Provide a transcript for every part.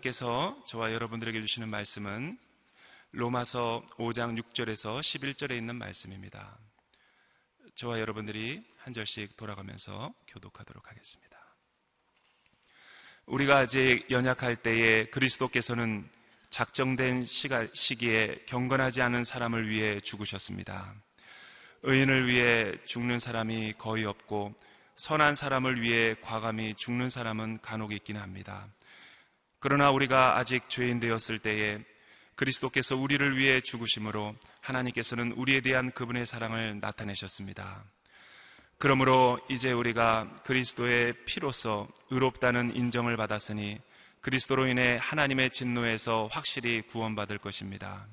하나님께서 저와 여러분들에게 주시는 말씀은 로마서 5장 6절에서 11절에 있는 말씀입니다. 저와 여러분들이 한 절씩 돌아가면서 교독하도록 하겠습니다. 우리가 아직 연약할 때에 그리스도께서는 작정된 시기에 경건하지 않은 사람을 위해 죽으셨습니다. 의인을 위해 죽는 사람이 거의 없고 선한 사람을 위해 과감히 죽는 사람은 간혹 있긴 합니다. 그러나 우리가 아직 죄인 되었을 때에 그리스도께서 우리를 위해 죽으심으로 하나님께서는 우리에 대한 그분의 사랑을 나타내셨습니다. 그러므로 이제 우리가 그리스도의 피로서 의롭다는 인정을 받았으니 그리스도로 인해 하나님의 진노에서 확실히 구원받을 것입니다.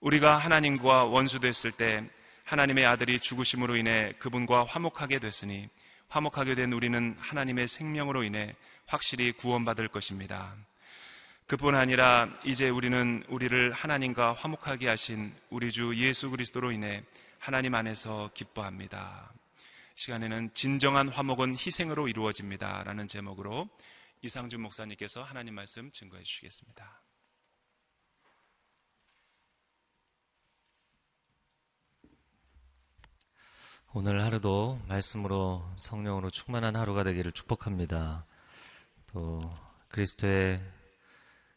우리가 하나님과 원수됐을 때 하나님의 아들이 죽으심으로 인해 그분과 화목하게 됐으니 화목하게 된 우리는 하나님의 생명으로 인해 확실히 구원받을 것입니다. 그뿐 아니라 이제 우리는 우리를 하나님과 화목하게 하신 우리 주 예수 그리스도로 인해 하나님 안에서 기뻐합니다. 시간에는 진정한 화목은 희생으로 이루어집니다. 라는 제목으로 이상준 목사님께서 하나님 말씀 증거해 주시겠습니다. 오늘 하루도 말씀으로 성령으로 충만한 하루가 되기를 축복합니다. 또 그리스도의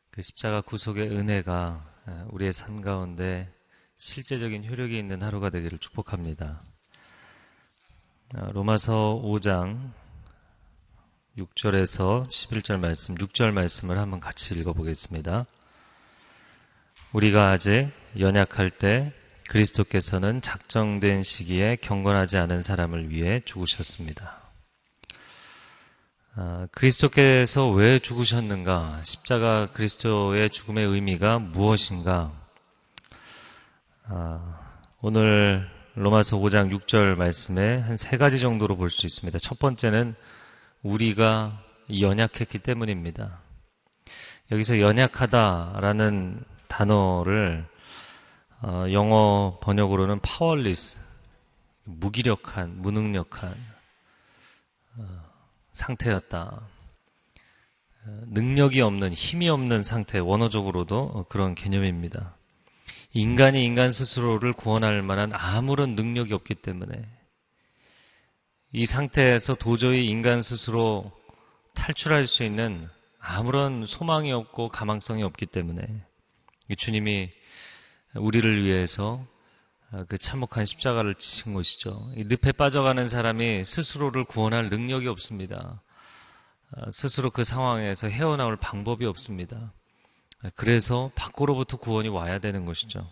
그 십자가 구속의 은혜가 우리의 삶 가운데 실제적인 효력이 있는 하루가 되기를 축복합니다. 아, 로마서 5장 6절에서 11절 말씀, 6절 말씀을 한번 같이 읽어보겠습니다. 우리가 아직 연약할 때 그리스도께서는 작정된 시기에 경건하지 않은 사람을 위해 죽으셨습니다. 아, 그리스도께서 왜 죽으셨는가? 십자가 그리스도의 죽음의 의미가 무엇인가? 아, 오늘 로마서 5장 6절 말씀에 한 세 가지 정도로 볼 수 있습니다. 첫 번째는 우리가 연약했기 때문입니다. 여기서 연약하다라는 단어를 어, 영어 번역으로는 powerless, 무기력한, 무능력한 어, 상태였다. 어, 능력이 없는, 힘이 없는 상태, 원어적으로도 그런 개념입니다. 인간이 인간 스스로를 구원할 만한 아무런 능력이 없기 때문에 이 상태에서 도저히 인간 스스로 탈출할 수 있는 아무런 소망이 없고 가망성이 없기 때문에 주님이 우리를 위해서 어, 그 참혹한 십자가를 지신 것이죠. 이 늪에 빠져가는 사람이 스스로를 구원할 능력이 없습니다. 어, 스스로 그 상황에서 헤어나올 방법이 없습니다. 그래서 밖으로부터 구원이 와야 되는 것이죠.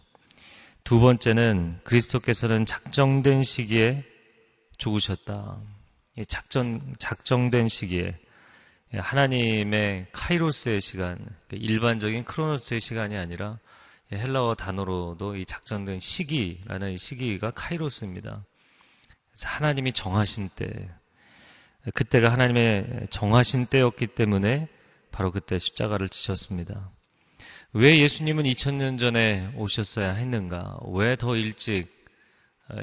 두 번째는 그리스도께서는 작정된 시기에 죽으셨다. 작전, 작정된 시기에 하나님의 카이로스의 시간, 일반적인 크로노스의 시간이 아니라 헬라어 단어로도 이 작정된 시기라는 이 시기가 카이로스입니다. 하나님이 정하신 때, 그때가 하나님의 정하신 때였기 때문에 바로 그때 십자가를 지셨습니다. 왜 예수님은 2000년 전에 오셨어야 했는가? 왜 더 일찍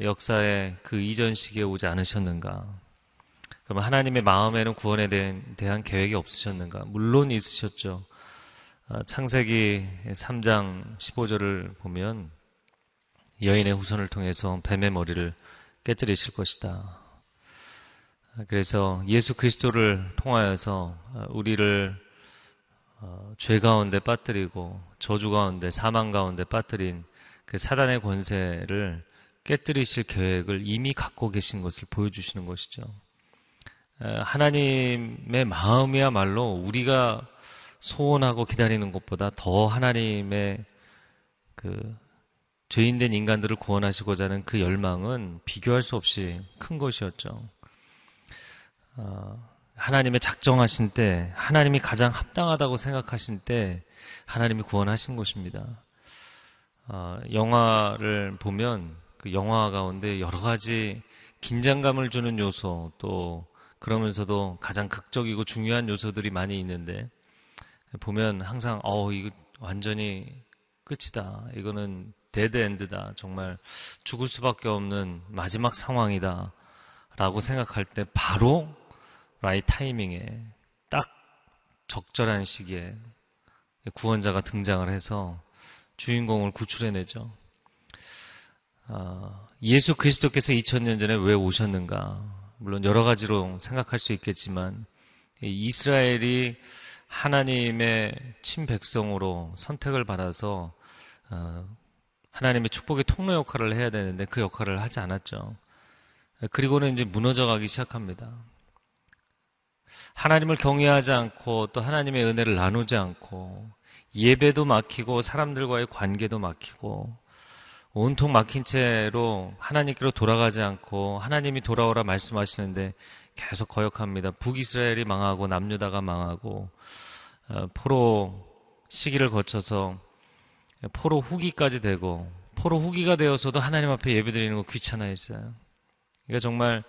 역사의 그 이전 시기에 오지 않으셨는가? 그럼 하나님의 마음에는 구원에 대한 계획이 없으셨는가? 물론 있으셨죠. 어, 창세기 3장 15절을 보면 여인의 후손을 통해서 뱀의 머리를 깨뜨리실 것이다. 그래서 예수 그리스도를 통하여서 우리를 어, 죄 가운데 빠뜨리고 저주 가운데 사망 가운데 빠뜨린 그 사단의 권세를 깨뜨리실 계획을 이미 갖고 계신 것을 보여주시는 것이죠. 하나님의 마음이야말로 우리가 소원하고 기다리는 것보다 더 하나님의 그 죄인된 인간들을 구원하시고자 하는 그 열망은 비교할 수 없이 큰 것이었죠. 어, 하나님의 작정하신 때, 하나님이 가장 합당하다고 생각하신 때, 하나님이 구원하신 것입니다. 어, 영화를 보면 그 영화 가운데 여러 가지 긴장감을 주는 요소, 또 그러면서도 가장 극적이고 중요한 요소들이 많이 있는데, 보면 항상 어 이거 완전히 끝이다. 이거는 dead end다. 정말 죽을 수밖에 없는 마지막 상황이다. 라고 생각할 때 바로 라이 타이밍에 딱 적절한 시기에 구원자가 등장을 해서 주인공을 구출해내죠. 아, 예수 그리스도께서 2000년 전에 왜 오셨는가? 물론 여러 가지로 생각할 수 있겠지만 이스라엘이 하나님의 친백성으로 선택을 받아서 어, 하나님의 축복의 통로 역할을 해야 되는데 그 역할을 하지 않았죠. 그리고는 이제 무너져 가기 시작합니다. 하나님을 경외하지 않고 또 하나님의 은혜를 나누지 않고 예배도 막히고 사람들과의 관계도 막히고 온통 막힌 채로 하나님께로 돌아가지 않고 하나님이 돌아오라 말씀하시는데 계속 거역합니다. 북이스라엘이 망하고 남유다가 망하고 어, 포로 시기를 거쳐서 포로 후기까지 되고 포로 후기가 되어서도 하나님 앞에 예배드리는 거 귀찮아했어요. 그러니까 정말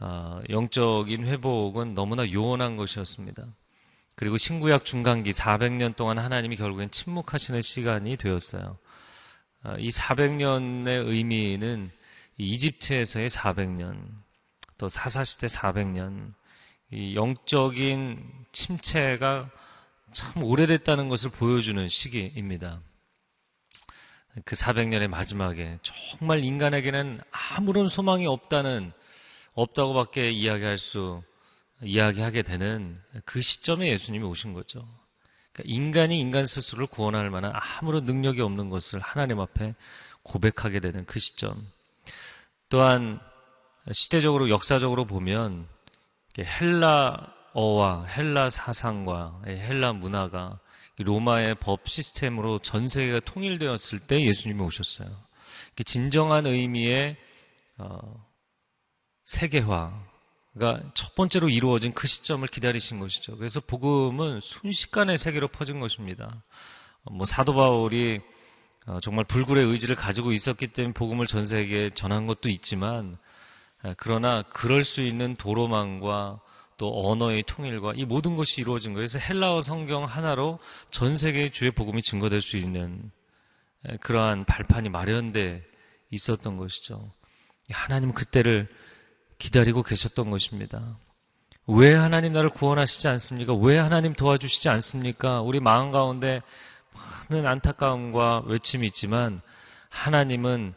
어, 영적인 회복은 너무나 요원한 것이었습니다. 그리고 신구약 중간기 400년 동안 하나님이 결국엔 침묵하시는 시간이 되었어요. 어, 이 400년의 의미는 이집트에서의 400년, 또 사사시대 400년, 이 영적인 침체가 참 오래됐다는 것을 보여주는 시기입니다. 그 400년의 마지막에 정말 인간에게는 아무런 소망이 없다는 없다고밖에 이야기할 수 이야기하게 되는 그 시점에 예수님이 오신 거죠. 그러니까 인간이 인간 스스로를 구원할 만한 아무런 능력이 없는 것을 하나님 앞에 고백하게 되는 그 시점. 또한 시대적으로 역사적으로 보면 헬라어와 헬라 사상과 헬라 문화가 로마의 법 시스템으로 전 세계가 통일되었을 때 예수님이 오셨어요. 진정한 의미의 어, 세계화가 첫 번째로 이루어진 그 시점을 기다리신 것이죠. 그래서 복음은 순식간에 세계로 퍼진 것입니다. 어, 뭐 사도 바울이 어, 정말 불굴의 의지를 가지고 있었기 때문에 복음을 전 세계에 전한 것도 있지만 그러나 그럴 수 있는 도로망과 또 언어의 통일과 이 모든 것이 이루어진 거예요. 그래서 헬라어 성경 하나로 전 세계의 주의 복음이 증거될 수 있는 그러한 발판이 마련돼 있었던 것이죠. 하나님은 그때를 기다리고 계셨던 것입니다. 왜 하나님 나를 구원하시지 않습니까? 왜 하나님 도와주시지 않습니까? 우리 마음 가운데 많은 안타까움과 외침이 있지만 하나님은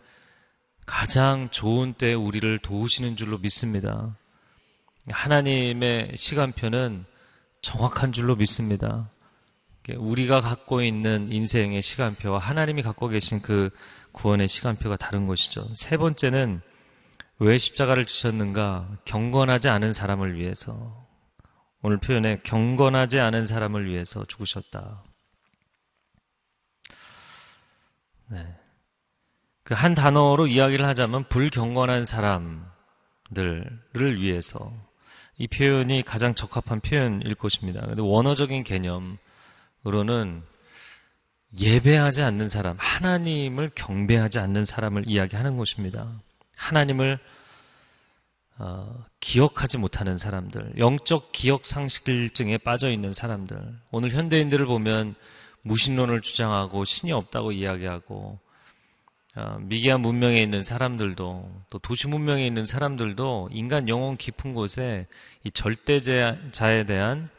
가장 좋은 때 우리를 도우시는 줄로 믿습니다. 하나님의 시간표는 정확한 줄로 믿습니다. 우리가 갖고 있는 인생의 시간표와 하나님이 갖고 계신 그 구원의 시간표가 다른 것이죠. 세 번째는 왜 십자가를 지셨는가? 경건하지 않은 사람을 위해서. 오늘 표현에 경건하지 않은 사람을 위해서 죽으셨다. 네. 그 한 단어로 이야기를 하자면 불경건한 사람들을 위해서 이 표현이 가장 적합한 표현일 것입니다. 근데 원어적인 개념으로는 예배하지 않는 사람, 하나님을 경배하지 않는 사람을 이야기하는 것입니다. 하나님을 어, 기억하지 못하는 사람들, 영적 기억 상실증에 빠져 있는 사람들. 오늘 현대인들을 보면 무신론을 주장하고 신이 없다고 이야기하고 어, 미개한 문명에 있는 사람들도 또 도시 문명에 있는 사람들도 인간 영혼 깊은 곳에 이 절대자에 대한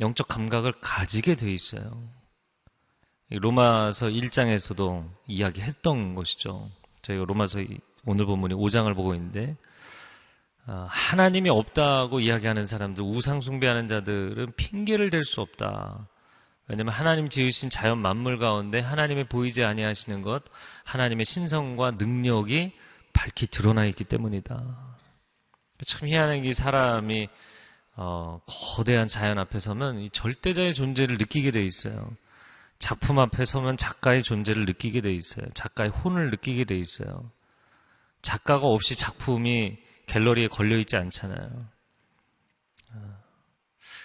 영적 감각을 가지게 돼 있어요. 로마서 1장에서도 이야기했던 것이죠. 저희가 로마서 오늘 본문이 5장을 보고 있는데 어, 하나님이 없다고 이야기하는 사람들, 우상 숭배하는 자들은 핑계를 댈 수 없다. 왜냐하면 하나님 지으신 자연 만물 가운데 하나님의 보이지 아니하시는 것, 하나님의 신성과 능력이 밝히 드러나 있기 때문이다. 참 희한한 게 사람이 어, 거대한 자연 앞에 서면 이 절대자의 존재를 느끼게 돼 있어요. 작품 앞에 서면 작가의 존재를 느끼게 돼 있어요. 작가의 혼을 느끼게 돼 있어요. 작가가 없이 작품이 갤러리에 걸려 있지 않잖아요.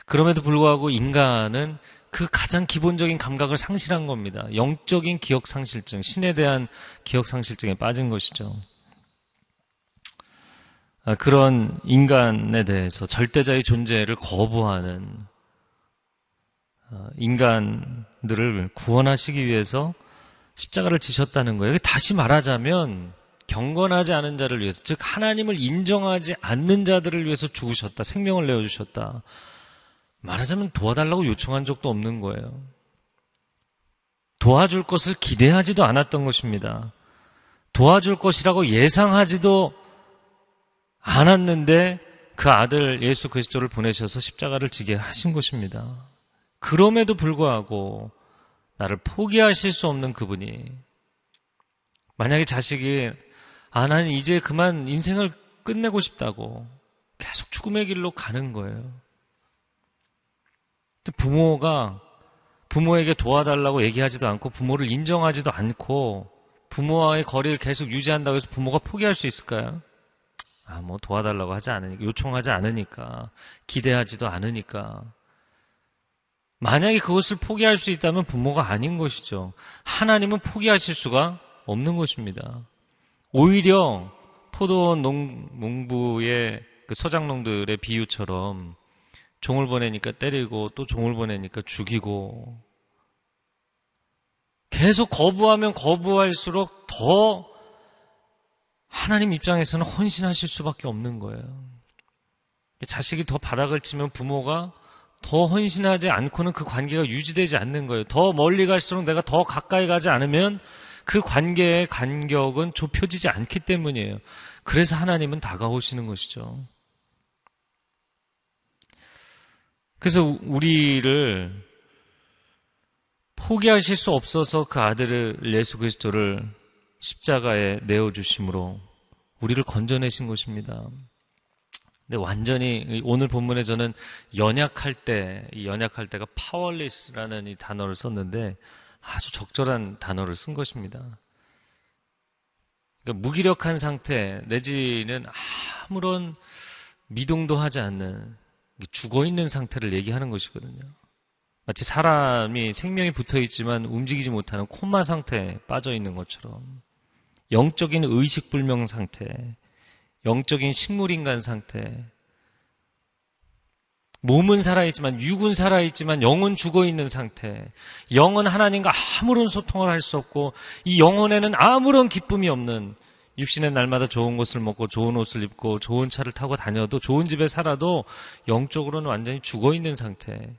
그럼에도 불구하고 인간은 그 가장 기본적인 감각을 상실한 겁니다. 영적인 기억 상실증, 신에 대한 기억 상실증에 빠진 것이죠. 아, 그런 인간에 대해서 절대자의 존재를 거부하는 아, 인간들을 구원하시기 위해서 십자가를 지셨다는 거예요. 다시 말하자면 경건하지 않은 자를 위해서, 즉 하나님을 인정하지 않는 자들을 위해서 죽으셨다. 생명을 내어 주셨다. 말하자면 도와달라고 요청한 적도 없는 거예요. 도와줄 것을 기대하지도 않았던 것입니다. 도와줄 것이라고 예상하지도 않았는데 그 아들 예수 그리스도를 보내셔서 십자가를 지게 하신 것입니다. 그럼에도 불구하고 나를 포기하실 수 없는 그분이 만약에 자식이 아 나는 이제 그만 인생을 끝내고 싶다고 계속 죽음의 길로 가는 거예요. 부모가 부모에게 도와달라고 얘기하지도 않고 부모를 인정하지도 않고 부모와의 거리를 계속 유지한다고 해서 부모가 포기할 수 있을까요? 아, 뭐 도와달라고 하지 않으니까, 요청하지 않으니까, 기대하지도 않으니까. 만약에 그것을 포기할 수 있다면 부모가 아닌 것이죠. 하나님은 포기하실 수가 없는 것입니다. 오히려 포도원 농, 농부의 그 소장농들의 비유처럼 종을 보내니까 때리고 또 종을 보내니까 죽이고 계속 거부하면 거부할수록 더 하나님 입장에서는 헌신하실 수밖에 없는 거예요. 자식이 더 바닥을 치면 부모가 더 헌신하지 않고는 그 관계가 유지되지 않는 거예요. 더 멀리 갈수록 내가 더 가까이 가지 않으면 그 관계의 간격은 좁혀지지 않기 때문이에요. 그래서 하나님은 다가오시는 것이죠. 그래서 우리를 포기하실 수 없어서 그 아들을 예수 그리스도를 십자가에 내어 주심으로 우리를 건져내신 것입니다. 근데 완전히 오늘 본문에 저는 연약할 때, 이 연약할 때가 파월리스라는 이 단어를 썼는데 아주 적절한 단어를 쓴 것입니다. 그러니까 무기력한 상태 내지는 아무런 미동도 하지 않는 죽어 있는 상태를 얘기하는 것이거든요. 마치 사람이 생명이 붙어 있지만 움직이지 못하는 코마 상태에 빠져 있는 것처럼 영적인 의식 불명 상태, 영적인 식물인간 상태, 몸은 살아있지만, 육은 살아있지만, 영은 죽어 있는 상태. 영은 하나님과 아무런 소통을 할 수 없고, 이 영혼에는 아무런 기쁨이 없는, 육신의 날마다 좋은 것을 먹고, 좋은 옷을 입고, 좋은 차를 타고 다녀도, 좋은 집에 살아도, 영적으로는 완전히 죽어 있는 상태.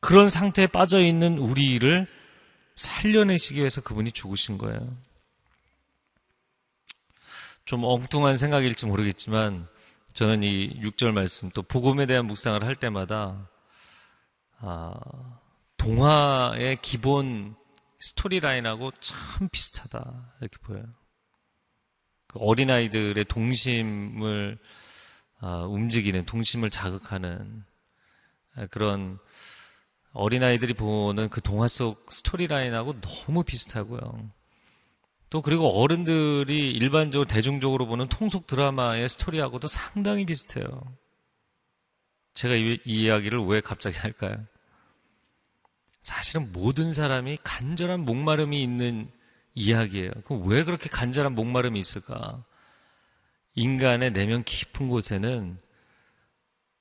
그런 상태에 빠져 있는 우리를 살려내시기 위해서 그분이 죽으신 거예요. 좀 엉뚱한 생각일지 모르겠지만 저는 이 6절 말씀 또 복음에 대한 묵상을 할 때마다 아, 동화의 기본 스토리라인하고 참 비슷하다 이렇게 보여요. 그 어린아이들의 동심을 아, 움직이는 동심을 자극하는 그런 어린아이들이 보는 그 동화 속 스토리라인하고 너무 비슷하고요. 또 그리고 어른들이 일반적으로 대중적으로 보는 통속 드라마의 스토리하고도 상당히 비슷해요. 제가 이, 이 이야기를 왜 갑자기 할까요? 사실은 모든 사람이 간절한 목마름이 있는 이야기예요. 그럼 왜 그렇게 간절한 목마름이 있을까? 인간의 내면 깊은 곳에는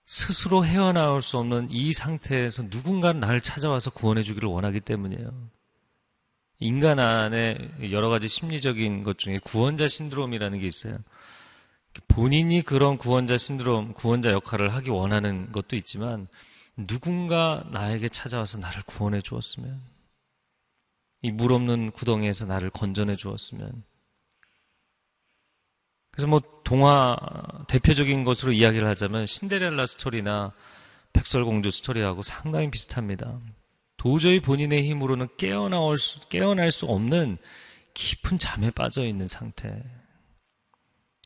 스스로 헤어나올 수 없는 이 상태에서 누군가 나를 찾아와서 구원해 주기를 원하기 때문이에요. 인간 안에 여러 가지 심리적인 것 중에 구원자 신드롬이라는 게 있어요. 본인이 그런 구원자 신드롬, 구원자 역할을 하기 원하는 것도 있지만 누군가 나에게 찾아와서 나를 구원해 주었으면 이 물 없는 구덩이에서 나를 건져내 주었으면 그래서 뭐 동화 대표적인 것으로 이야기를 하자면 신데렐라 스토리나 백설공주 스토리하고 상당히 비슷합니다. 도저히 본인의 힘으로는 깨어나올 수, 깨어날 수 없는 깊은 잠에 빠져 있는 상태.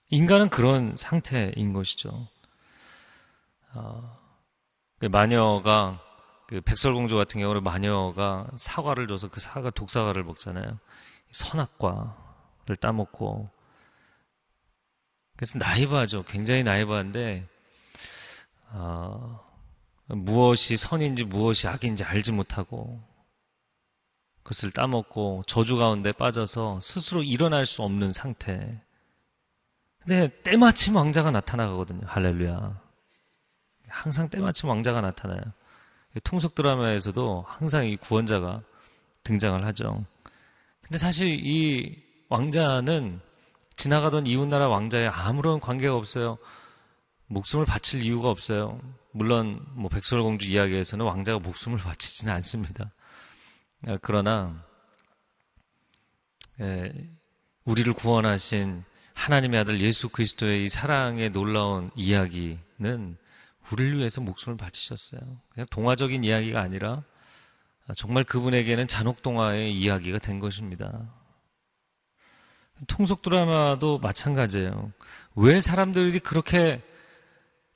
인간은 그런 상태인 것이죠. 어, 마녀가 그 백설공주 같은 경우는 마녀가 사과를 줘서 그 사과 독사과를 먹잖아요. 선악과를 따먹고 그래서 나이브하죠. 굉장히 나이브한데 어, 무엇이 선인지 무엇이 악인지 알지 못하고 그것을 따먹고 저주 가운데 빠져서 스스로 일어날 수 없는 상태. 근데 때마침 왕자가 나타나거든요. 할렐루야. 항상 때마침 왕자가 나타나요. 통속 드라마에서도 항상 이 구원자가 등장을 하죠. 근데 사실 이 왕자는 지나가던 이웃나라 왕자에 아무런 관계가 없어요. 목숨을 바칠 이유가 없어요. 물론 뭐 백설공주 이야기에서는 왕자가 목숨을 바치지는 않습니다. 아, 그러나 예, 우리를 구원하신 하나님의 아들 예수 그리스도의 이 사랑의 놀라운 이야기는 우리를 위해서 목숨을 바치셨어요. 그냥 동화적인 이야기가 아니라 정말 그분에게는 잔혹동화의 이야기가 된 것입니다. 통속 드라마도 마찬가지예요. 왜 사람들이 그렇게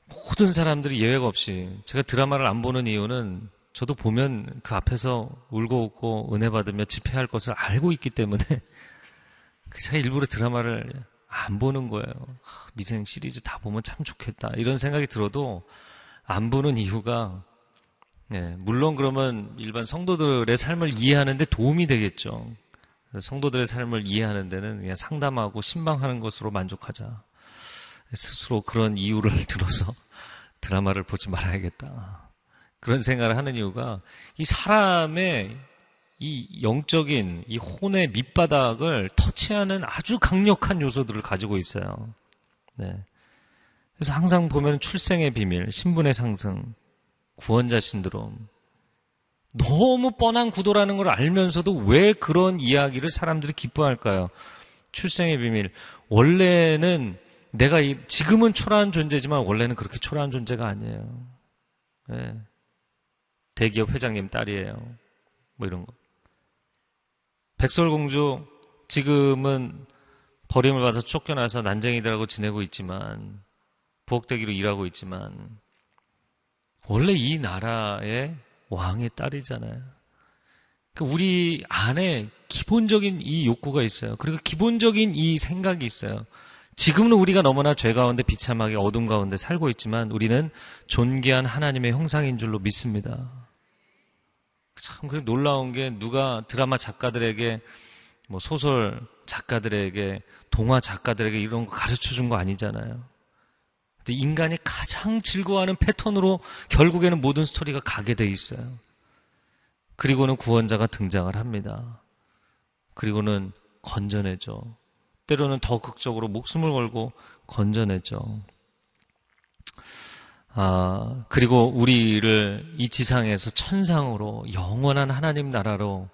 모든 사람들이 예외가 없이 제가 드라마를 안 보는 이유는 저도 보면 그 앞에서 울고 웃고 은혜 받으며 집회할 것을 알고 있기 때문에 제가 일부러 드라마를 안 보는 거예요. 미생 시리즈 다 보면 참 좋겠다. 이런 생각이 들어도 안 보는 이유가 네, 물론 그러면 일반 성도들의 삶을 이해하는데 도움이 되겠죠. 성도들의 삶을 이해하는 데는 그냥 상담하고 신방하는 것으로 만족하자. 스스로 그런 이유를 들어서 드라마를 보지 말아야겠다. 그런 생각을 하는 이유가 이 사람의 이 영적인 이 혼의 밑바닥을 터치하는 아주 강력한 요소들을 가지고 있어요. 네. 그래서 항상 보면 출생의 비밀, 신분의 상승, 구원자 신드롬. 너무 뻔한 구도라는 걸 알면서도 왜 그런 이야기를 사람들이 기뻐할까요? 출생의 비밀. 원래는 내가 이, 지금은 초라한 존재지만 원래는 그렇게 초라한 존재가 아니에요. 네. 대기업 회장님 딸이에요. 뭐 이런 거. 백설공주 지금은 버림을 받아서 쫓겨나서 난쟁이들하고 지내고 있지만 부엌대기로 일하고 있지만 원래 이 나라의 왕의 딸이잖아요. 그러니까 우리 안에 기본적인 이 욕구가 있어요. 그리고 기본적인 이 생각이 있어요. 지금은 우리가 너무나 죄 가운데 비참하게 어둠 가운데 살고 있지만 우리는 존귀한 하나님의 형상인 줄로 믿습니다. 참 놀라운 게 누가 드라마 작가들에게 뭐 소설 작가들에게 동화 작가들에게 이런 거 가르쳐 준 거 아니잖아요. 근데 인간이 가장 즐거워하는 패턴으로 결국에는 모든 스토리가 가게 돼 있어요. 그리고는 구원자가 등장을 합니다. 그리고는 건져내죠. 때로는 더 극적으로 목숨을 걸고 건져내죠. 아, 그리고 우리를 이 지상에서 천상으로 영원한 하나님 나라로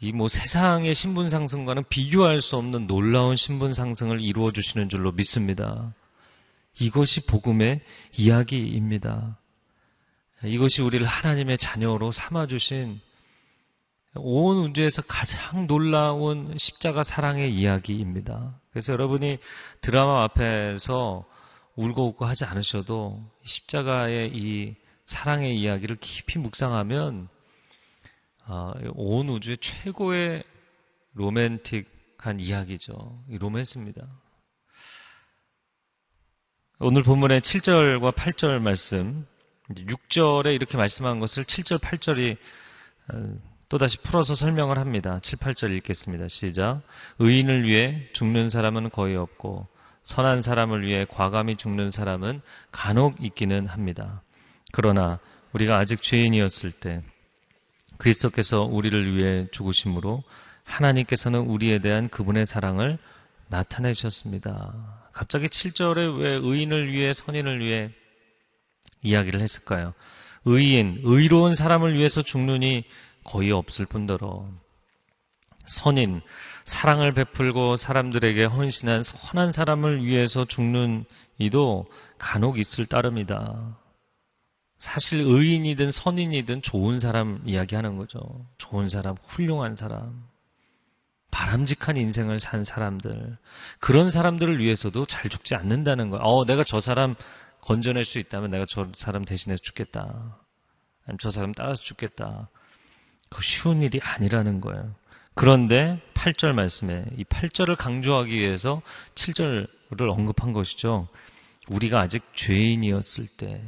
이 뭐 세상의 신분 상승과는 비교할 수 없는 놀라운 신분 상승을 이루어 주시는 줄로 믿습니다. 이것이 복음의 이야기입니다. 이것이 우리를 하나님의 자녀로 삼아 주신 온 우주에서 가장 놀라운 십자가 사랑의 이야기입니다. 그래서 여러분이 드라마 앞에서 울고 웃고 하지 않으셔도 십자가의 이 사랑의 이야기를 깊이 묵상하면 어, 온 우주의 최고의 로맨틱한 이야기죠. 로맨스입니다. 오늘 본문의 7절과 8절 말씀, 6절에 이렇게 말씀한 것을 7절, 8절이 어, 또다시 풀어서 설명을 합니다. 7, 8절 읽겠습니다. 시작. 의인을 위해 죽는 사람은 거의 없고, 선한 사람을 위해 과감히 죽는 사람은 간혹 있기는 합니다. 그러나 우리가 아직 죄인이었을 때, 그리스도께서 우리를 위해 죽으심으로 하나님께서는 우리에 대한 그분의 사랑을 나타내셨습니다. 갑자기 7절에 왜 의인을 위해 선인을 위해 이야기를 했을까요? 의인, 의로운 사람을 위해서 죽느니 거의 없을 뿐더러 선인, 사랑을 베풀고 사람들에게 헌신한 선한 사람을 위해서 죽는 이도 간혹 있을 따름이다. 사실 의인이든 선인이든 좋은 사람 이야기하는 거죠. 좋은 사람, 훌륭한 사람. 바람직한 인생을 산 사람들, 그런 사람들을 위해서도 잘 죽지 않는다는 거예요. 어, 내가 저 사람 건져낼 수 있다면 내가 저 사람 대신해서 죽겠다. 아니면 저 사람 따라서 죽겠다. 그 쉬운 일이 아니라는 거예요. 그런데 8절 말씀에 이 8절을 강조하기 위해서 7절을 언급한 것이죠. 우리가 아직 죄인이었을 때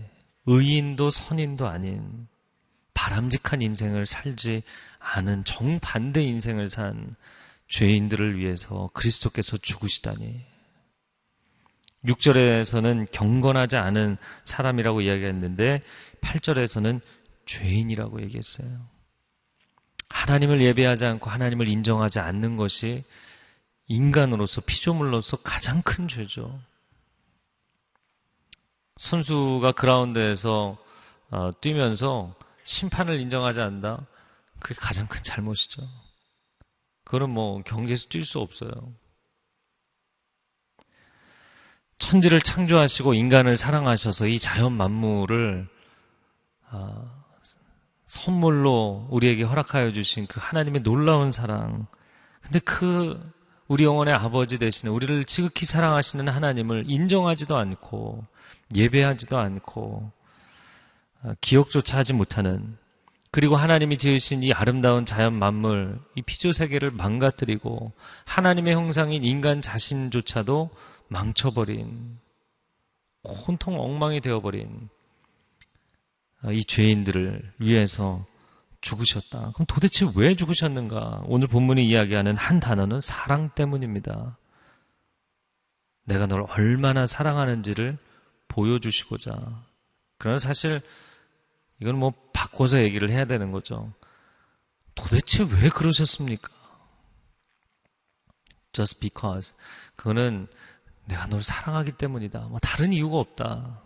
의인도 선인도 아닌 바람직한 인생을 살지 않은 정반대 인생을 산 죄인들을 위해서 그리스도께서 죽으시다니. 6절에서는 경건하지 않은 사람이라고 이야기했는데 8절에서는 죄인이라고 얘기했어요. 하나님을 예배하지 않고 하나님을 인정하지 않는 것이 인간으로서 피조물로서 가장 큰 죄죠. 선수가 그라운드에서 어, 뛰면서 심판을 인정하지 않는다. 그게 가장 큰 잘못이죠. 그거는 뭐 경계에서 뛸 수 없어요. 천지를 창조하시고 인간을 사랑하셔서 이 자연 만물을 아, 선물로 우리에게 허락하여 주신 그 하나님의 놀라운 사랑. 근데 그 우리 영혼의 아버지 되시는 우리를 지극히 사랑하시는 하나님을 인정하지도 않고 예배하지도 않고 아, 기억조차 하지 못하는 그리고 하나님이 지으신 이 아름다운 자연 만물, 이 피조 세계를 망가뜨리고 하나님의 형상인 인간 자신조차도 망쳐버린 온통 엉망이 되어버린 아, 이 죄인들을 위해서 죽으셨다. 그럼 도대체 왜 죽으셨는가? 오늘 본문이 이야기하는 한 단어는 사랑 때문입니다. 내가 널 얼마나 사랑하는지를 보여주시고자. 그러나 사실 이건 뭐 바꿔서 얘기를 해야 되는 거죠. 도대체 왜 그러셨습니까? Just because. 그거는 내가 널 사랑하기 때문이다. 뭐 다른 이유가 없다.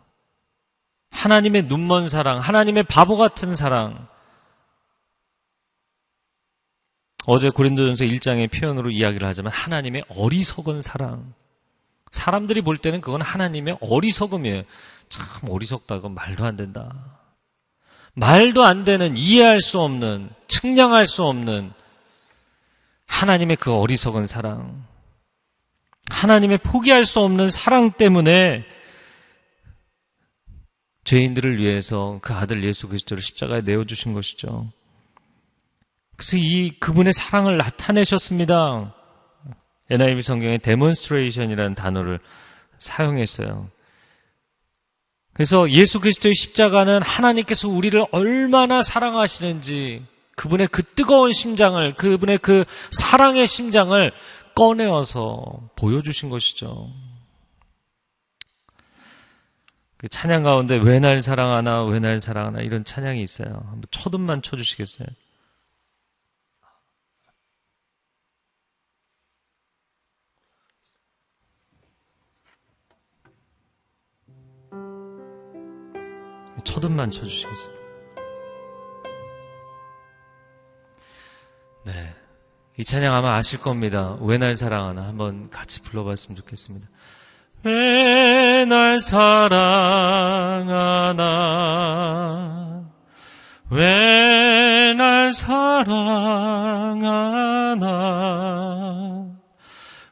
하나님의 눈먼 사랑, 하나님의 바보 같은 사랑. 어제 고린도전서 1장의 표현으로 이야기를 하자면 하나님의 어리석은 사랑. 사람들이 볼 때는 그건 하나님의 어리석음이에요. 참 어리석다. 그 말도 안 된다. 말도 안 되는 이해할 수 없는 측량할 수 없는 하나님의 그 어리석은 사랑. 하나님의 포기할 수 없는 사랑 때문에 죄인들을 위해서 그 아들 예수 그리스도를 십자가에 내어 주신 것이죠. 그래서 이 그분의 사랑을 나타내셨습니다. NIV 성경에 demonstration이라는 단어를 사용했어요. 그래서 예수 그리스도의 십자가는 하나님께서 우리를 얼마나 사랑하시는지 그분의 그 뜨거운 심장을 그분의 그 사랑의 심장을 꺼내어서 보여주신 것이죠. 그 찬양 가운데 왜 날 사랑하나 왜 날 사랑하나 이런 찬양이 있어요. 한번 초음만 쳐주시겠어요? 초음만 쳐주시겠어요? 네. 이 찬양 아마 아실 겁니다. 왜 날 사랑하나 한번 같이 불러봤으면 좋겠습니다. 왜 날 사랑하나? 왜 날 사랑하나?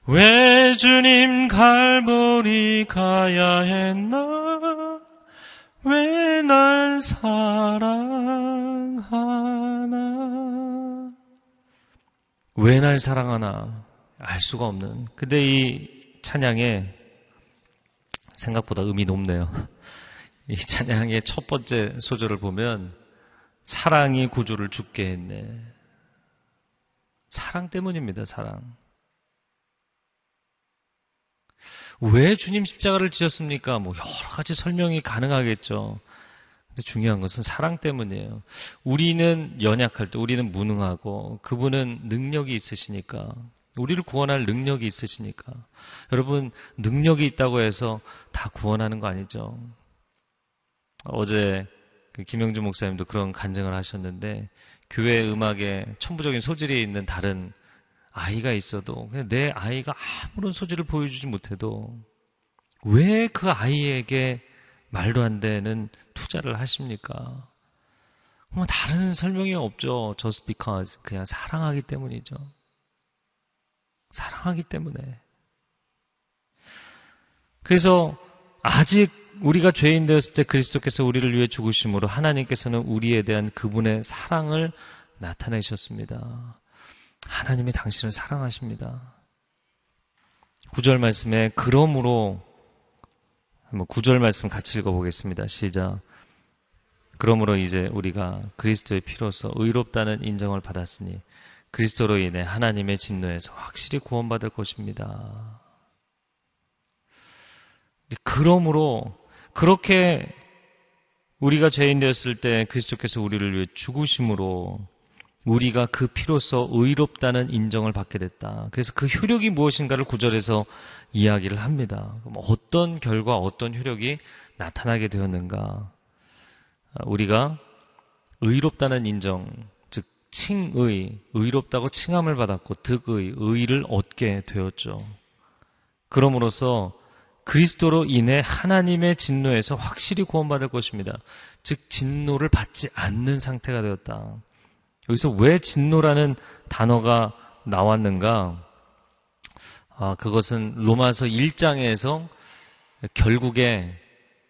왜 주님 갈보리 가야 했나? 왜 날 사랑하나? 왜 날 사랑하나? 알 수가 없는. 근데 이 찬양에 생각보다 음이 높네요. 이 찬양의 첫 번째 소절을 보면 사랑이 구주를 죽게 했네. 사랑 때문입니다, 사랑. 왜 주님 십자가를 지었습니까? 뭐 여러 가지 설명이 가능하겠죠. 근데 중요한 것은 사랑 때문이에요. 우리는 연약할 때, 우리는 무능하고, 그분은 능력이 있으시니까, 우리를 구원할 능력이 있으시니까. 여러분, 능력이 있다고 해서 다 구원하는 거 아니죠. 어제 그 김영주 목사님도 그런 간증을 하셨는데, 교회 음악에 천부적인 소질이 있는 다른 아이가 있어도, 내 아이가 아무런 소질을 보여주지 못해도, 왜 그 아이에게 말도 안 되는 투자를 하십니까? 뭐 다른 설명이 없죠. just because. 그냥 사랑하기 때문이죠. 사랑하기 때문에. 그래서 아직 우리가 죄인 되었을 때 그리스도께서 우리를 위해 죽으심으로 하나님께서는 우리에 대한 그분의 사랑을 나타내셨습니다. 하나님이 당신을 사랑하십니다. 구절 말씀에 그러므로 한번 구절 말씀 같이 읽어보겠습니다. 시작. 그러므로 이제 우리가 그리스도의 피로서 의롭다는 인정을 받았으니 그리스도로 인해 하나님의 진노에서 확실히 구원받을 것입니다. 그러므로 그렇게 우리가 죄인 되었을 때 그리스도께서 우리를 위해 죽으심으로 우리가 그 피로서 의롭다는 인정을 받게 됐다. 그래서 그 효력이 무엇인가를 구절에서 이야기를 합니다. 어떤 결과, 어떤 효력이 나타나게 되었는가? 우리가 의롭다는 인정, 칭의, 의롭다고 칭함을 받았고 득의, 의를 얻게 되었죠. 그럼으로써 그리스도로 인해 하나님의 진노에서 확실히 구원받을 것입니다. 즉 진노를 받지 않는 상태가 되었다. 여기서 왜 진노라는 단어가 나왔는가? 아, 그것은 로마서 1장에서 결국에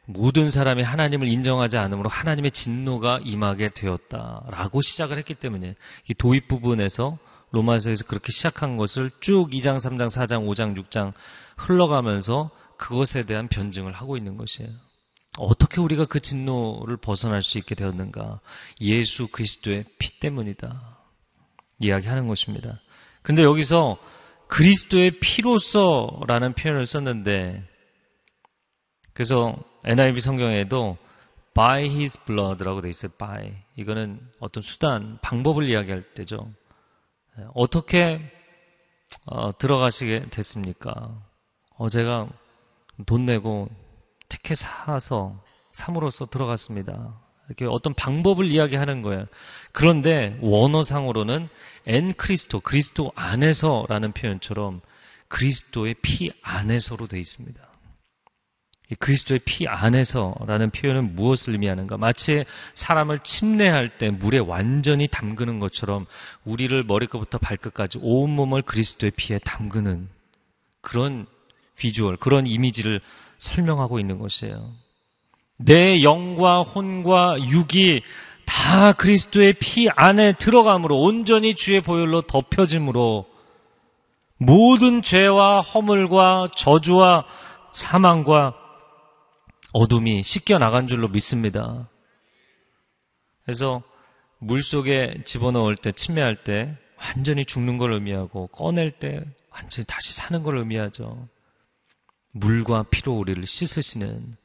모든 사람이 하나님을 인정하지 않으므로 하나님의 진노가 임하게 되었다라고 시작을 했기 때문에 이 도입 부분에서 로마서에서 그렇게 시작한 것을 쭉 2장, 3장, 4장, 5장, 6장 흘러가면서 그것에 대한 변증을 하고 있는 것이에요. 어떻게 우리가 그 진노를 벗어날 수 있게 되었는가? 예수 그리스도의 피 때문이다. 이야기하는 것입니다. 근데 여기서 그리스도의 피로서라는 표현을 썼는데 그래서 NIV 성경에도 by his blood라고 돼 있어요. by. 이거는 어떤 수단, 방법을 이야기할 때죠. 어떻게 어, 들어가시게 됐습니까? 어제가 돈 내고 티켓 사서 삼으로써 들어갔습니다. 이렇게 어떤 방법을 이야기하는 거예요. 그런데 원어상으로는 엔 크리스토, 그리스도 안에서라는 표현처럼 그리스도의 피 안에서로 되어 있습니다. 그리스도의 피 안에서라는 표현은 무엇을 의미하는가? 마치 사람을 침례할 때 물에 완전히 담그는 것처럼 우리를 머리끝부터 발끝까지 온몸을 그리스도의 피에 담그는 그런 비주얼, 그런 이미지를 설명하고 있는 것이에요. 내 영과 혼과 육이 다 그리스도의 피 안에 들어감으로 온전히 주의 보혈로 덮여짐으로 모든 죄와 허물과 저주와 사망과 어둠이 씻겨 나간 줄로 믿습니다. 그래서 물 속에 집어넣을 때, 침매할 때 완전히 죽는 걸 의미하고 꺼낼 때 완전히 다시 사는 걸 의미하죠. 물과 피로 우리를 씻으시는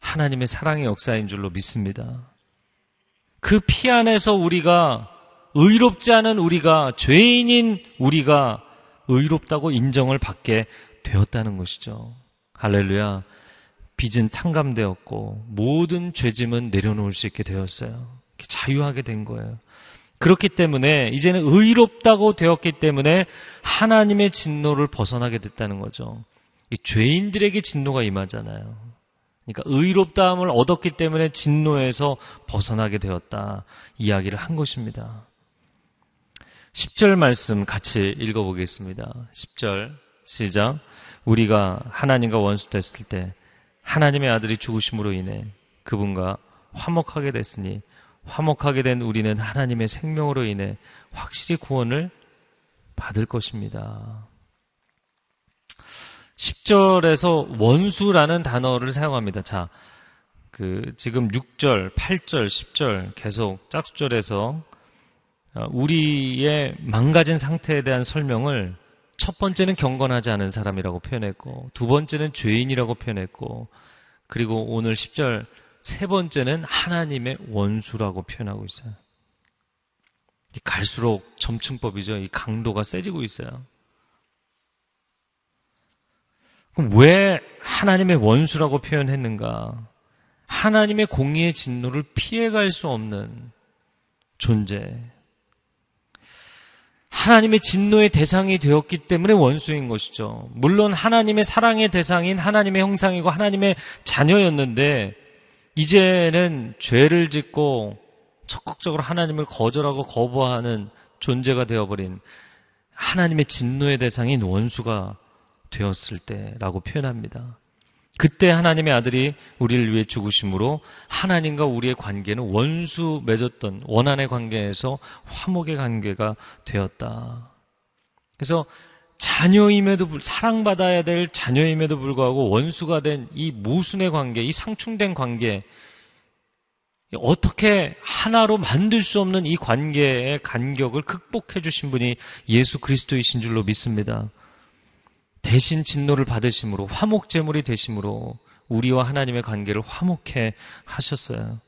하나님의 사랑의 역사인 줄로 믿습니다. 그 피 안에서 우리가 의롭지 않은 우리가 죄인인 우리가 의롭다고 인정을 받게 되었다는 것이죠. 할렐루야. 빚은 탕감되었고 모든 죄짐은 내려놓을 수 있게 되었어요. 자유하게 된 거예요. 그렇기 때문에 이제는 의롭다고 되었기 때문에 하나님의 진노를 벗어나게 됐다는 거죠. 죄인들에게 진노가 임하잖아요. 그러니까 의롭다함을 얻었기 때문에 진노에서 벗어나게 되었다. 이야기를 한 것입니다. 10절 말씀 같이 읽어보겠습니다. 10절 시작. 우리가 하나님과 원수 됐을 때 하나님의 아들이 죽으심으로 인해 그분과 화목하게 됐으니 화목하게 된 우리는 하나님의 생명으로 인해 확실히 구원을 받을 것입니다. 10절에서 원수라는 단어를 사용합니다. 자, 그 지금 6절, 8절, 10절 계속 짝수절에서 어, 우리의 망가진 상태에 대한 설명을 첫 번째는 경건하지 않은 사람이라고 표현했고 두 번째는 죄인이라고 표현했고 그리고 오늘 10절 세 번째는 하나님의 원수라고 표현하고 있어요. 갈수록 점층법이죠. 이 강도가 세지고 있어요. 그럼 왜 하나님의 원수라고 표현했는가? 하나님의 공의의 진노를 피해갈 수 없는 존재. 하나님의 진노의 대상이 되었기 때문에 원수인 것이죠. 물론 하나님의 사랑의 대상인 하나님의 형상이고 하나님의 자녀였는데, 이제는 죄를 짓고 적극적으로 하나님을 거절하고 거부하는 존재가 되어버린 하나님의 진노의 대상인 원수가 되었을 때라고 표현합니다. 그때 하나님의 아들이 우리를 위해 죽으심으로 하나님과 우리의 관계는 원수 맺었던 원한의 관계에서 화목의 관계가 되었다. 그래서 자녀임에도 사랑받아야 될 자녀임에도 불구하고 원수가 된 이 모순의 관계, 이 상충된 관계, 어떻게 하나로 만들 수 없는 이 관계의 간격을 극복해 주신 분이 예수 그리스도이신 줄로 믿습니다. 대신 진노를 받으심으로 화목 제물이 되심으로 우리와 하나님의 관계를 화목해 하셨어요.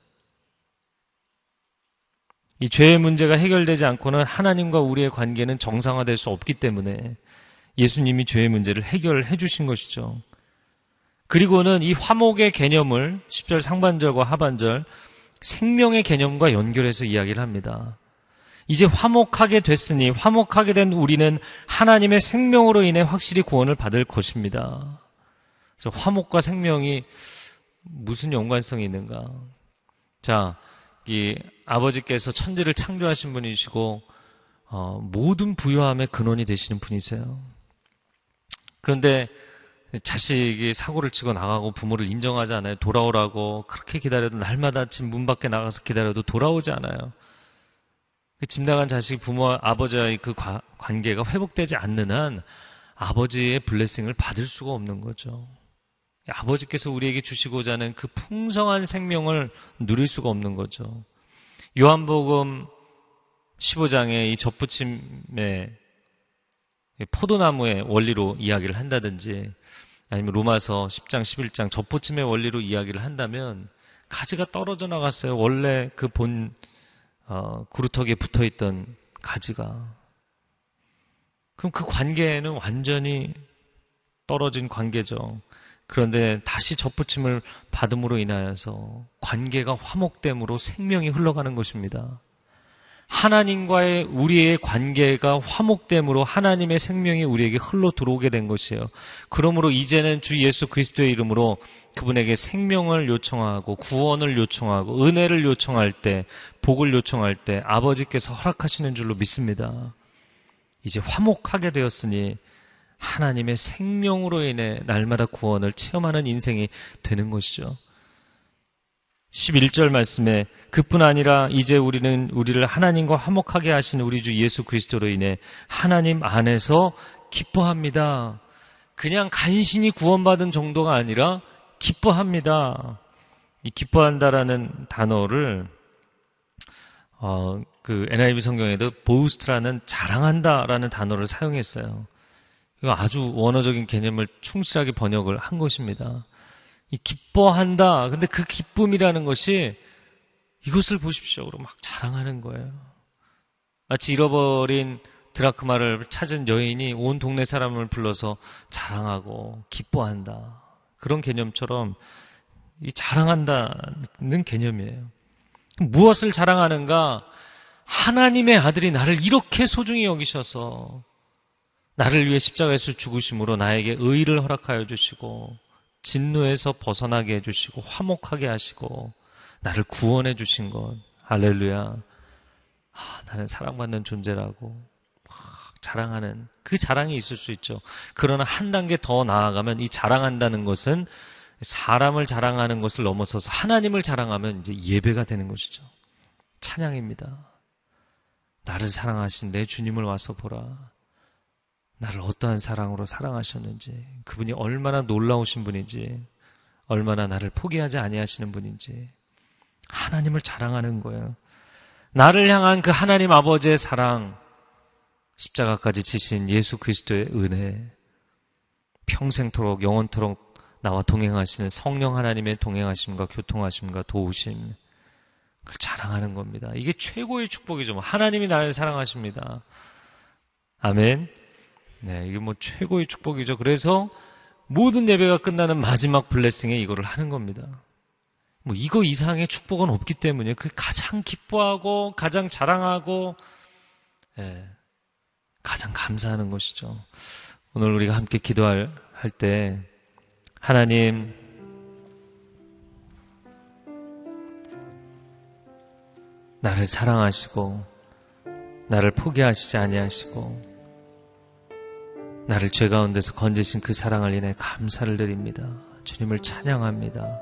이 죄의 문제가 해결되지 않고는 하나님과 우리의 관계는 정상화될 수 없기 때문에 예수님이 죄의 문제를 해결해 주신 것이죠. 그리고는 이 화목의 개념을 10절 상반절과 하반절 생명의 개념과 연결해서 이야기를 합니다. 이제 화목하게 됐으니 화목하게 된 우리는 하나님의 생명으로 인해 확실히 구원을 받을 것입니다. 그래서 화목과 생명이 무슨 연관성이 있는가? 자, 이 아버지께서 천지를 창조하신 분이시고 어, 모든 부유함의 근원이 되시는 분이세요. 그런데 자식이 사고를 치고 나가고 부모를 인정하지 않아요. 돌아오라고 그렇게 기다려도 날마다 집 문 밖에 나가서 기다려도 돌아오지 않아요. 그 집 나간 자식 부모와 아버지와의 그 관계가 회복되지 않는 한 아버지의 블레싱을 받을 수가 없는 거죠. 아버지께서 우리에게 주시고자 하는 그 풍성한 생명을 누릴 수가 없는 거죠. 요한복음 15장의 이 접붙임의 포도나무의 원리로 이야기를 한다든지 아니면 로마서 10장, 11장 접붙임의 원리로 이야기를 한다면 가지가 떨어져 나갔어요. 원래 그 본 어, 구루턱에 붙어 있던 가지가. 그럼 그 관계는 완전히 떨어진 관계죠. 그런데 다시 접붙임을 받음으로 인하여서 관계가 화목됨으로 생명이 흘러가는 것입니다. 하나님과의 우리의 관계가 화목됨으로 하나님의 생명이 우리에게 흘러 들어오게 된 것이에요. 그러므로 이제는 주 예수 그리스도의 이름으로 그분에게 생명을 요청하고 구원을 요청하고 은혜를 요청할 때 복을 요청할 때 아버지께서 허락하시는 줄로 믿습니다. 이제 화목하게 되었으니 하나님의 생명으로 인해 날마다 구원을 체험하는 인생이 되는 것이죠. 11절 말씀에 그뿐 아니라 이제 우리는 우리를 하나님과 화목하게 하신 우리 주 예수 그리스도로 인해 하나님 안에서 기뻐합니다. 그냥 간신히 구원받은 정도가 아니라 기뻐합니다. 이 기뻐한다라는 단어를 어, 그 NIV 성경에도 보우스트라는 자랑한다라는 단어를 사용했어요. 이거 아주 원어적인 개념을 충실하게 번역을 한 것입니다. 이 기뻐한다. 근데 그 기쁨이라는 것이 이것을 보십시오. 그럼 막 자랑하는 거예요. 마치 잃어버린 드라크마를 찾은 여인이 온 동네 사람을 불러서 자랑하고 기뻐한다. 그런 개념처럼 이 자랑한다는 개념이에요. 무엇을 자랑하는가? 하나님의 아들이 나를 이렇게 소중히 여기셔서 나를 위해 십자가에서 죽으심으로 나에게 의를 허락하여 주시고 진노에서 벗어나게 해주시고 화목하게 하시고 나를 구원해 주신 것. 할렐루야. 아, 나는 사랑받는 존재라고 막 자랑하는 그 자랑이 있을 수 있죠. 그러나 한 단계 더 나아가면 이 자랑한다는 것은 사람을 자랑하는 것을 넘어서서 하나님을 자랑하면 이제 예배가 되는 것이죠. 찬양입니다. 나를 사랑하신 내 주님을 와서 보라 나를 어떠한 사랑으로 사랑하셨는지, 그분이 얼마나 놀라우신 분인지, 얼마나 나를 포기하지 아니하시는 분인지, 하나님을 자랑하는 거예요. 나를 향한 그 하나님 아버지의 사랑, 십자가까지 지신 예수 그리스도의 은혜, 평생토록 영원토록 나와 동행하시는 성령 하나님의 동행하심과 교통하심과 도우심, 그걸 자랑하는 겁니다. 이게 최고의 축복이죠. 하나님이 나를 사랑하십니다. 아멘. 네, 이게 뭐 최고의 축복이죠. 그래서 모든 예배가 끝나는 마지막 블레싱에 이거를 하는 겁니다. 뭐 이거 이상의 축복은 없기 때문에 그 가장 기뻐하고 가장 자랑하고 예, 가장 감사하는 것이죠. 오늘 우리가 함께 기도할 때 하나님 나를 사랑하시고 나를 포기하시지 아니하시고 나를 죄 가운데서 건지신 그 사랑을 인해 감사를 드립니다. 주님을 찬양합니다.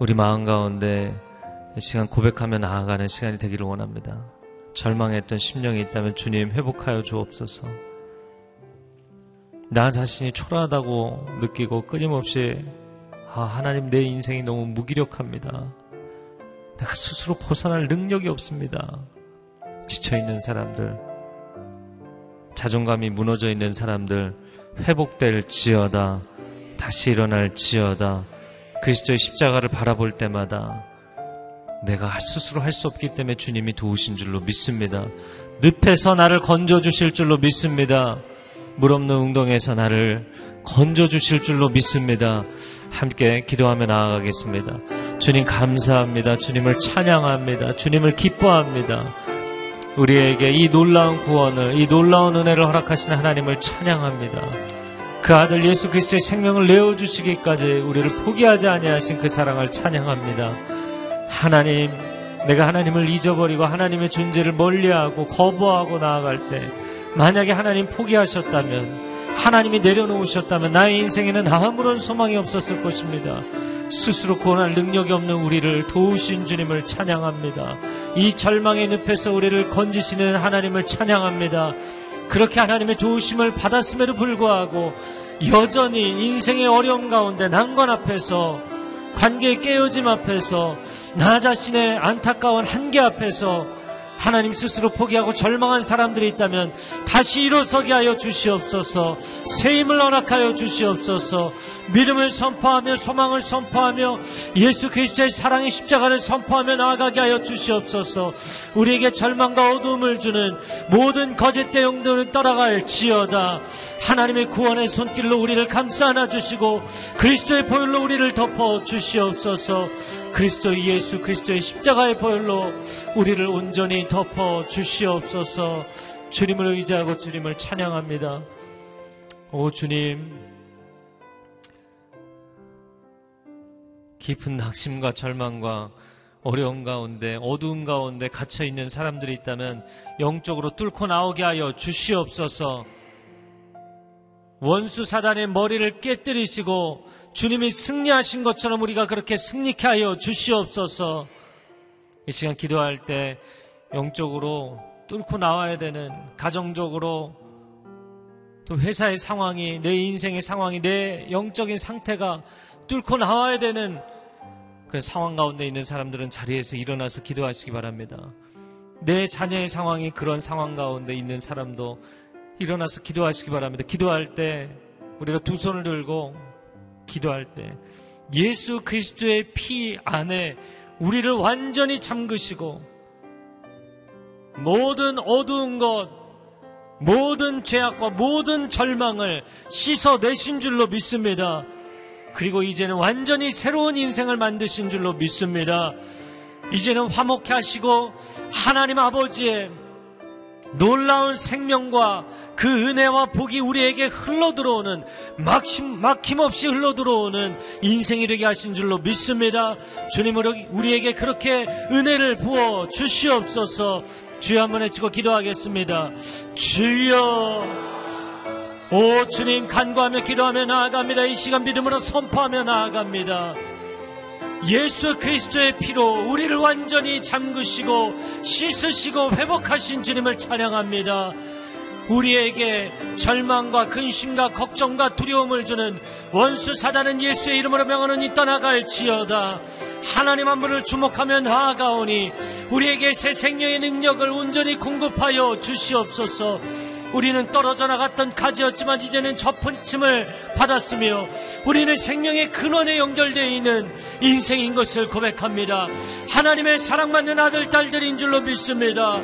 우리 마음 가운데 이 시간 고백하며 나아가는 시간이 되기를 원합니다. 절망했던 심령이 있다면 주님 회복하여 주옵소서. 나 자신이 초라하다고 느끼고 끊임없이 아, 하나님 내 인생이 너무 무기력합니다. 내가 스스로 벗어날 능력이 없습니다. 지쳐 있는 사람들, 자존감이 무너져 있는 사람들, 회복될 지어다, 다시 일어날 지어다, 그리스도의 십자가를 바라볼 때마다 내가 스스로 할 수 없기 때문에 주님이 도우신 줄로 믿습니다. 늪에서 나를 건져주실 줄로 믿습니다. 물 없는 웅덩에서 나를 건져주실 줄로 믿습니다. 함께 기도하며 나아가겠습니다. 주님 감사합니다. 주님을 찬양합니다. 주님을 기뻐합니다. 우리에게 이 놀라운 구원을, 이 놀라운 은혜를 허락하신 하나님을 찬양합니다. 그 아들 예수 그리스도의 생명을 내어 주시기까지 우리를 포기하지 아니하신 그 사랑을 찬양합니다. 하나님, 내가 하나님을 잊어버리고 하나님의 존재를 멀리하고 거부하고 나아갈 때 만약에 하나님 포기하셨다면 하나님이 내려놓으셨다면 나의 인생에는 아무런 소망이 없었을 것입니다. 스스로 구원할 능력이 없는 우리를 도우신 주님을 찬양합니다. 이 절망의 늪에서 우리를 건지시는 하나님을 찬양합니다. 그렇게 하나님의 도우심을 받았음에도 불구하고 여전히 인생의 어려움 가운데 난관 앞에서 관계의 깨어짐 앞에서 나 자신의 안타까운 한계 앞에서 하나님 스스로 포기하고 절망한 사람들이 있다면 다시 일어서게 하여 주시옵소서. 새 힘을 허락하여 주시옵소서. 믿음을 선포하며 소망을 선포하며 예수 그리스도의 사랑의 십자가를 선포하며 나아가게 하여 주시옵소서. 우리에게 절망과 어두움을 주는 모든 거짓 대용들을 떠나갈 지어다. 하나님의 구원의 손길로 우리를 감싸 안아 주시고 그리스도의 보혈로 우리를 덮어 주시옵소서 그리스도 예수 그리스도의 십자가의 보혈로 우리를 온전히 덮어 주시옵소서 주님을 의지하고 주님을 찬양합니다. 오 주님 깊은 낙심과 절망과 어려움 가운데 어두움 가운데 갇혀 있는 사람들이 있다면 영적으로 뚫고 나오게 하여 주시옵소서. 원수 사단의 머리를 깨뜨리시고 주님이 승리하신 것처럼 우리가 그렇게 승리케 하여 주시옵소서. 이 시간 기도할 때 영적으로 뚫고 나와야 되는 가정적으로 또 회사의 상황이 내 인생의 상황이 내 영적인 상태가 뚫고 나와야 되는 그 상황 가운데 있는 사람들은 자리에서 일어나서 기도하시기 바랍니다. 내 자녀의 상황이 그런 상황 가운데 있는 사람도 일어나서 기도하시기 바랍니다. 기도할 때 우리가 두 손을 들고 기도할 때 예수 그리스도의 피 안에 우리를 완전히 잠그시고 모든 어두운 것, 모든 죄악과 모든 절망을 씻어내신 줄로 믿습니다. 그리고 이제는 완전히 새로운 인생을 만드신 줄로 믿습니다. 이제는 화목해 하시고 하나님 아버지의 놀라운 생명과 그 은혜와 복이 우리에게 흘러 들어오는 막힘, 막힘없이 흘러 들어오는 인생이 되게 하신 줄로 믿습니다. 주님으로 우리에게 그렇게 은혜를 부어 주시옵소서. 주여 한번 외치고 기도하겠습니다. 주여. 오 주님 간구하며 기도하며 나아갑니다. 이 시간 믿음으로 선포하며 나아갑니다. 예수 그리스도의 피로 우리를 완전히 잠그시고 씻으시고 회복하신 주님을 찬양합니다. 우리에게 절망과 근심과 걱정과 두려움을 주는 원수 사단은 예수의 이름으로 명하는 이 떠나갈지어다. 하나님 한 분을 주목하며 나아가오니 우리에게 새 생명의 능력을 온전히 공급하여 주시옵소서. 우리는 떨어져 나갔던 가지였지만 이제는 접붙임을 받았으며 우리는 생명의 근원에 연결되어 있는 인생인 것을 고백합니다. 하나님의 사랑받는 아들, 딸들인 줄로 믿습니다.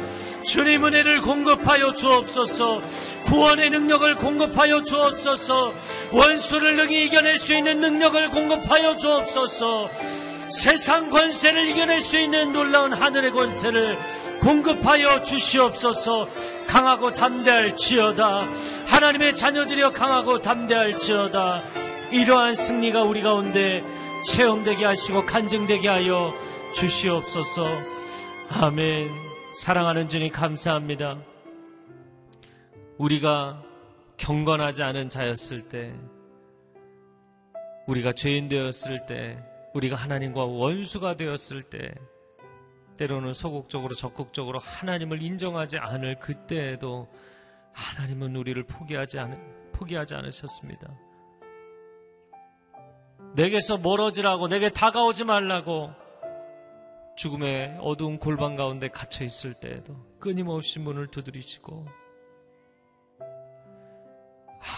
주님 은혜를 공급하여 주옵소서 구원의 능력을 공급하여 주옵소서 원수를 능히 이겨낼 수 있는 능력을 공급하여 주옵소서 세상 권세를 이겨낼 수 있는 놀라운 하늘의 권세를 공급하여 주시옵소서. 강하고 담대할지어다. 하나님의 자녀들이여 강하고 담대할지어다. 이러한 승리가 우리 가운데 체험되게 하시고 간증되게 하여 주시옵소서. 아멘. 사랑하는 주님 감사합니다. 우리가 경건하지 않은 자였을 때 우리가 죄인 되었을 때 우리가 하나님과 원수가 되었을 때 때로는 소극적으로 적극적으로 하나님을 인정하지 않을 그때에도 하나님은 우리를 포기하지 않 포기하지 않으셨습니다. 내게서 멀어지라고 내게 다가오지 말라고 죽음의 어두운 골방 가운데 갇혀 있을 때에도 끊임없이 문을 두드리시고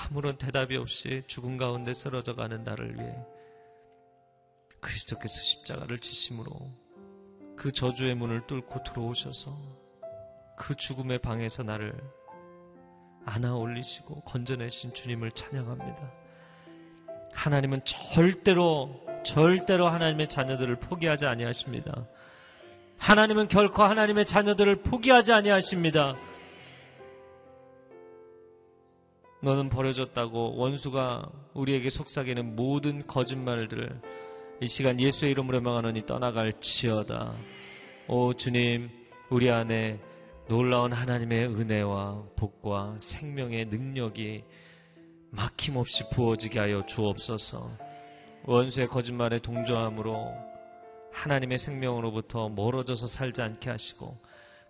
아무런 대답이 없이 죽음 가운데 쓰러져 가는 나를 위해 그리스도께서 십자가를 지심으로 그 저주의 문을 뚫고 들어오셔서 그 죽음의 방에서 나를 안아 올리시고 건져내신 주님을 찬양합니다. 하나님은 절대로 절대로 하나님의 자녀들을 포기하지 아니하십니다. 하나님은 결코 하나님의 자녀들을 포기하지 아니하십니다. 너는 버려졌다고 원수가 우리에게 속삭이는 모든 거짓말들을 이 시간 예수의 이름으로 명하노니 떠나갈지어다. 오 주님, 우리 안에 놀라운 하나님의 은혜와 복과 생명의 능력이 막힘없이 부어지게 하여 주옵소서. 원수의 거짓말에 동조함으로 하나님의 생명으로부터 멀어져서 살지 않게 하시고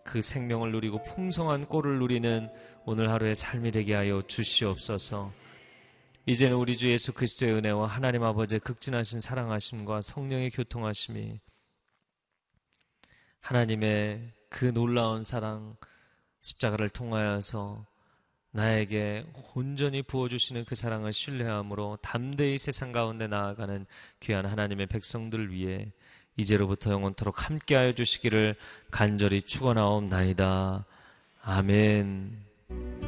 그 생명을 누리고 풍성한 꼴을 누리는 오늘 하루의 삶이 되게 하여 주시옵소서. 이제는 우리 주 예수 그리스도의 은혜와 하나님 아버지의 극진하신 사랑하심과 성령의 교통하심이 하나님의 그 놀라운 사랑 십자가를 통하여서 나에게 온전히 부어주시는 그 사랑을 신뢰함으로 담대히 세상 가운데 나아가는 귀한 하나님의 백성들 위해 이제로부터 영원토록 함께하여 주시기를 간절히 축원하옵나이다. 아멘.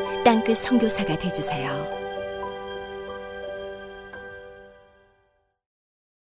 땅끝 성교사가 되주세요